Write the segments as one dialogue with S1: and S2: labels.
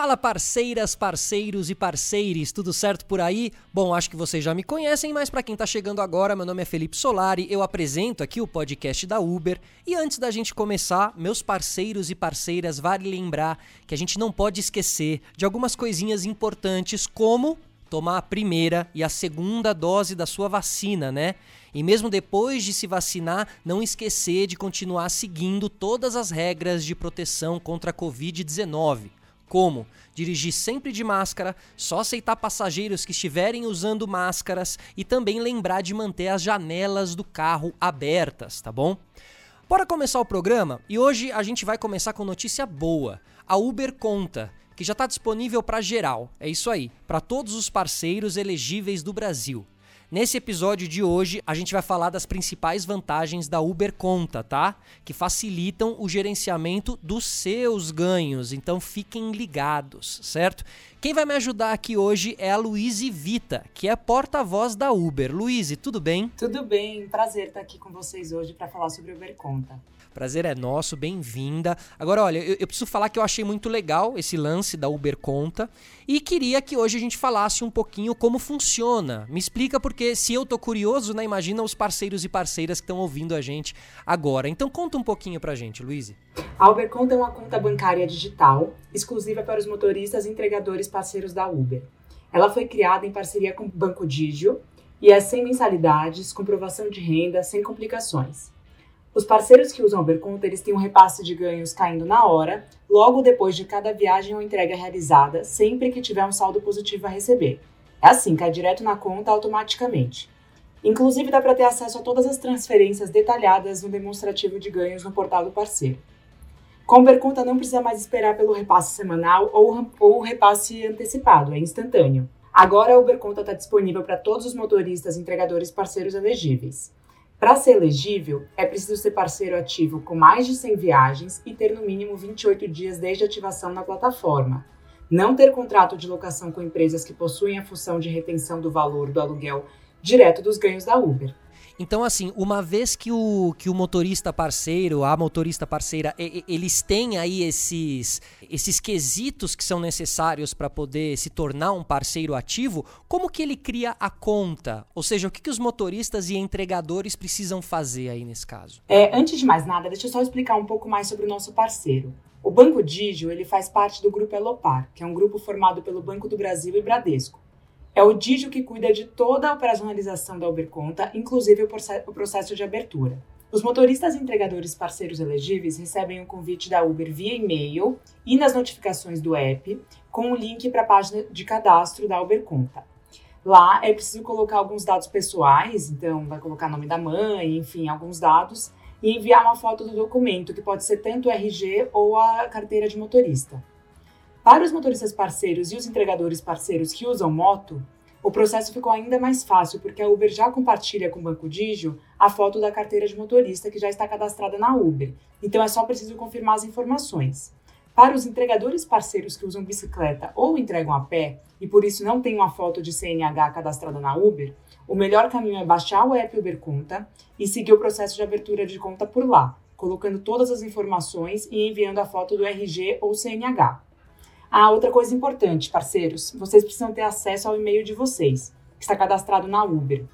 S1: Fala parceiras, parceiros e parceires, tudo certo por aí? Bom, acho que vocês já me conhecem, mas para quem tá chegando agora, meu nome é Felipe Solari, eu apresento aqui o podcast da Uber. E antes da gente começar, meus parceiros e parceiras, vale lembrar que a gente não pode esquecer de algumas coisinhas importantes como tomar a primeira e a segunda dose da sua vacina, né? E mesmo depois de se vacinar, não esquecer de continuar seguindo todas as regras de proteção contra a Covid-19. Como? Dirigir sempre de máscara, só aceitar passageiros que estiverem usando máscaras e também lembrar de manter as janelas do carro abertas, tá bom? Bora começar o programa? E hoje a gente vai começar com notícia boa. A Uber conta que já está disponível para geral. É isso aí, para todos os parceiros elegíveis do Brasil. Nesse episódio de hoje, a gente vai falar das principais vantagens da Uber Conta, tá? Que facilitam o gerenciamento dos seus ganhos. Então fiquem ligados, certo? Quem vai me ajudar aqui hoje é a Luíse Vita, que é porta-voz da Uber. Luíse, tudo bem?
S2: Tudo bem, prazer estar aqui com vocês hoje para falar sobre Uber Conta.
S1: Prazer é nosso, bem-vinda. Agora, olha, eu, eu, preciso falar que eu achei muito legal esse lance da Uber Conta e queria que hoje a gente falasse um pouquinho como funciona. Me explica porque se eu tô curioso, né, imagina os parceiros e parceiras que estão ouvindo a gente agora. Então conta um pouquinho pra gente, Luiz.
S2: A Uber Conta é uma conta bancária digital exclusiva para os motoristas e entregadores parceiros da Uber. Ela foi criada em parceria com o Banco Digio e é sem mensalidades, comprovação de renda, sem complicações. Os parceiros que usam Uberconta, eles têm um repasse de ganhos caindo na hora, logo depois de cada viagem ou entrega realizada, sempre que tiver um saldo positivo a receber. É assim, cai direto na conta automaticamente. Inclusive, dá para ter acesso a todas as transferências detalhadas no demonstrativo de ganhos no portal do parceiro. Com o Uberconta não precisa mais esperar pelo repasse semanal ou, ou repasse antecipado, é instantâneo. Agora a Uberconta está disponível para todos os motoristas e entregadores parceiros elegíveis. Para ser elegível, é preciso ser parceiro ativo com mais de 100 viagens e ter no mínimo 28 dias desde ativação na plataforma. Não ter contrato de locação com empresas que possuem a função de retenção do valor do aluguel direto dos ganhos da Uber.
S1: Então, assim, uma vez que o, que o motorista parceiro, a motorista parceira, eles têm aí esses, esses quesitos que são necessários para poder se tornar um parceiro ativo, como que ele cria a conta? Ou seja, o que, que os motoristas e entregadores precisam fazer aí nesse caso?
S2: É, antes de mais nada, deixa eu só explicar um pouco mais sobre o nosso parceiro. O Banco Digio ele faz parte do Grupo Elopar, que é um grupo formado pelo Banco do Brasil e Bradesco. É o Digio que cuida de toda a operacionalização da Uber Conta, inclusive o processo de abertura. Os motoristas e entregadores parceiros elegíveis recebem o um convite da Uber via e-mail e nas notificações do app, com o um link para a página de cadastro da Uber Conta. Lá é preciso colocar alguns dados pessoais, então vai colocar nome da mãe, enfim, alguns dados, e enviar uma foto do documento, que pode ser tanto o RG ou a carteira de motorista. Para os motoristas parceiros e os entregadores parceiros que usam moto, o processo ficou ainda mais fácil porque a Uber já compartilha com o Banco Digio a foto da carteira de motorista que já está cadastrada na Uber. Então é só preciso confirmar as informações. Para os entregadores parceiros que usam bicicleta ou entregam a pé e por isso não têm uma foto de CNH cadastrada na Uber, o melhor caminho é baixar o app Uber Conta e seguir o processo de abertura de conta por lá, colocando todas as informações e enviando a foto do RG ou CNH. Ah, outra coisa importante, parceiros, vocês precisam ter acesso ao e-mail de vocês, que está cadastrado na Uber,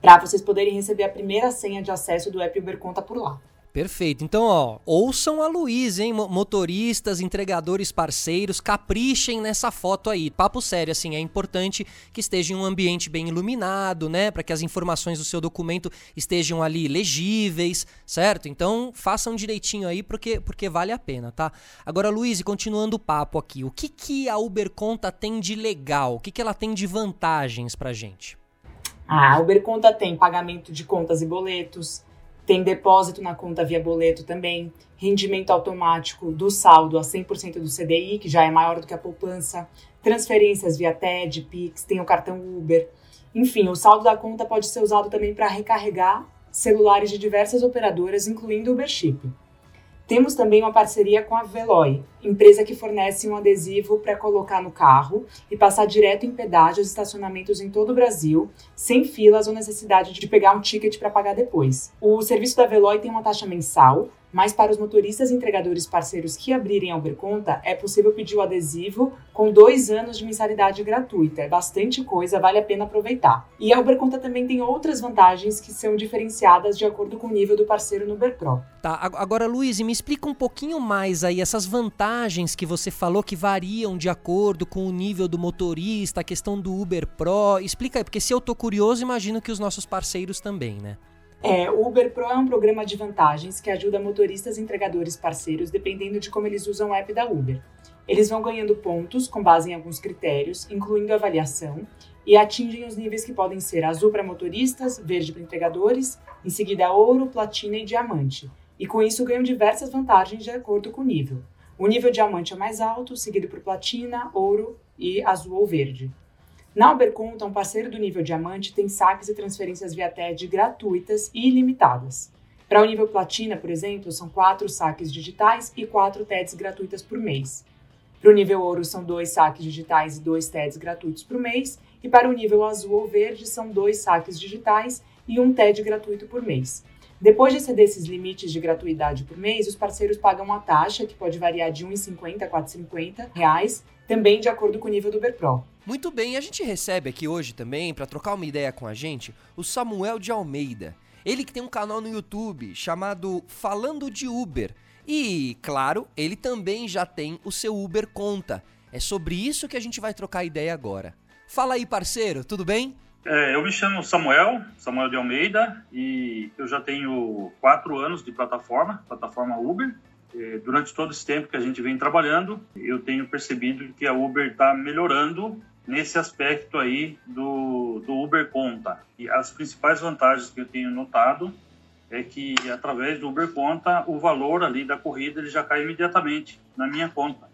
S2: para vocês poderem receber a primeira senha de acesso do app Uber Conta por lá.
S1: Perfeito. Então, ó, ouçam a Luiz, hein? Motoristas, entregadores parceiros, caprichem nessa foto aí. Papo sério, assim, é importante que esteja em um ambiente bem iluminado, né? Para que as informações do seu documento estejam ali legíveis, certo? Então, façam direitinho aí, porque, porque vale a pena, tá? Agora, Luiz, continuando o papo aqui, o que, que a Uber Conta tem de legal? O que, que ela tem de vantagens pra gente?
S2: Ah, a Uber Conta tem pagamento de contas e boletos, tem depósito na conta via boleto também, rendimento automático do saldo a 100% do CDI, que já é maior do que a poupança, transferências via TED, Pix, tem o cartão Uber. Enfim, o saldo da conta pode ser usado também para recarregar celulares de diversas operadoras, incluindo o Uber Chip. Temos também uma parceria com a Veloy, empresa que fornece um adesivo para colocar no carro e passar direto em pedágios e estacionamentos em todo o Brasil, sem filas ou necessidade de pegar um ticket para pagar depois. O serviço da Veloy tem uma taxa mensal, mas para os motoristas e entregadores parceiros que abrirem a Uber Conta, é possível pedir o adesivo com dois anos de mensalidade gratuita. É bastante coisa, vale a pena aproveitar. E a Uber Conta também tem outras vantagens que são diferenciadas de acordo com o nível do parceiro no Uber Pro.
S1: Tá, agora Luiz, me explica um pouquinho mais aí essas vantagens que você falou que variam de acordo com o nível do motorista, a questão do Uber Pro. Explica aí, porque se eu tô curioso, imagino que os nossos parceiros também, né?
S2: É, o Uber Pro é um programa de vantagens que ajuda motoristas e entregadores parceiros dependendo de como eles usam o app da Uber. Eles vão ganhando pontos com base em alguns critérios, incluindo avaliação, e atingem os níveis que podem ser azul para motoristas, verde para entregadores, em seguida ouro, platina e diamante. E com isso ganham diversas vantagens de acordo com o nível. O nível diamante é mais alto, seguido por platina, ouro e azul ou verde. Na Uberconta, um parceiro do nível diamante tem saques e transferências via TED gratuitas e ilimitadas. Para o nível platina, por exemplo, são quatro saques digitais e quatro TEDs gratuitas por mês. Para o nível ouro, são dois saques digitais e dois TEDs gratuitos por mês. E para o nível azul ou verde, são dois saques digitais e um TED gratuito por mês. Depois de exceder esses limites de gratuidade por mês, os parceiros pagam uma taxa que pode variar de R$ 1,50 a 4,50 reais, também de acordo com o nível do Uber Pro.
S1: Muito bem, a gente recebe aqui hoje também, para trocar uma ideia com a gente, o Samuel de Almeida. Ele que tem um canal no YouTube chamado Falando de Uber. E, claro, ele também já tem o seu Uber Conta. É sobre isso que a gente vai trocar ideia agora. Fala aí, parceiro, tudo bem?
S3: É, eu me chamo Samuel, Samuel de Almeida, e eu já tenho quatro anos de plataforma, plataforma Uber. É, durante todo esse tempo que a gente vem trabalhando, eu tenho percebido que a Uber está melhorando nesse aspecto aí do, do Uber Conta. E as principais vantagens que eu tenho notado é que através do Uber Conta o valor ali da corrida ele já cai imediatamente na minha conta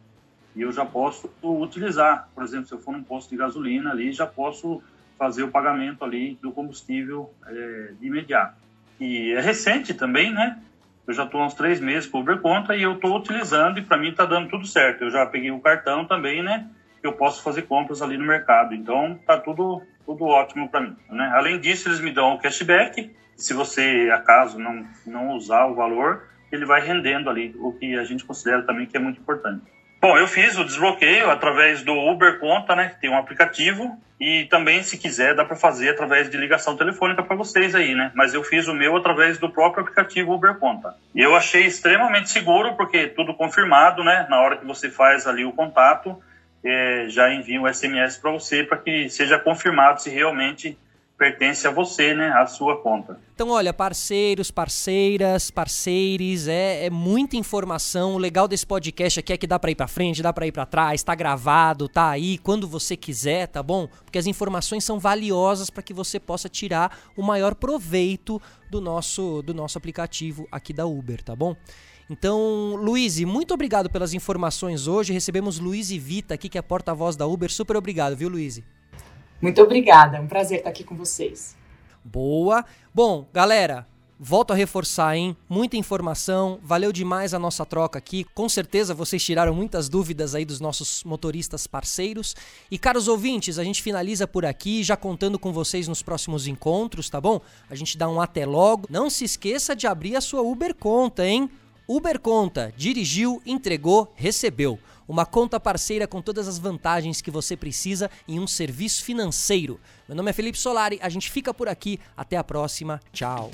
S3: e eu já posso utilizar, por exemplo, se eu for num posto de gasolina ali, já posso fazer o pagamento ali do combustível é, de imediato. E é recente também, né? Eu já estou há uns três meses o Uber Conta e eu estou utilizando e para mim está dando tudo certo. Eu já peguei o cartão também, né? Eu posso fazer compras ali no mercado. Então tá tudo tudo ótimo para mim. Né? Além disso, eles me dão o cashback. Se você acaso não não usar o valor, ele vai rendendo ali o que a gente considera também que é muito importante. Bom, eu fiz o desbloqueio através do Uber Conta, né? Tem um aplicativo e também, se quiser, dá para fazer através de ligação telefônica para vocês aí, né? Mas eu fiz o meu através do próprio aplicativo Uber Conta. E eu achei extremamente seguro, porque tudo confirmado, né? Na hora que você faz ali o contato, é, já envia um SMS para você para que seja confirmado se realmente pertence a você, né, a sua conta.
S1: Então, olha, parceiros, parceiras, parceires, é, é muita informação. O legal desse podcast aqui é que dá para ir para frente, dá para ir para trás, tá gravado, tá aí quando você quiser, tá bom? Porque as informações são valiosas para que você possa tirar o maior proveito do nosso do nosso aplicativo aqui da Uber, tá bom? Então, Luiz, muito obrigado pelas informações hoje. Recebemos Luiz Vita aqui, que é porta-voz da Uber. Super obrigado, viu, Luiz?
S2: Muito obrigada, é um prazer estar aqui com vocês.
S1: Boa. Bom, galera, Volto a reforçar, hein? Muita informação, valeu demais a nossa troca aqui. Com certeza vocês tiraram muitas dúvidas aí dos nossos motoristas parceiros. E caros ouvintes, a gente finaliza por aqui, já contando com vocês nos próximos encontros, tá bom? A gente dá um até logo. Não se esqueça de abrir a sua Uber Conta, hein? Uber Conta, dirigiu, entregou, recebeu. Uma conta parceira com todas as vantagens que você precisa em um serviço financeiro. Meu nome é Felipe Solari, a gente fica por aqui. Até a próxima. Tchau.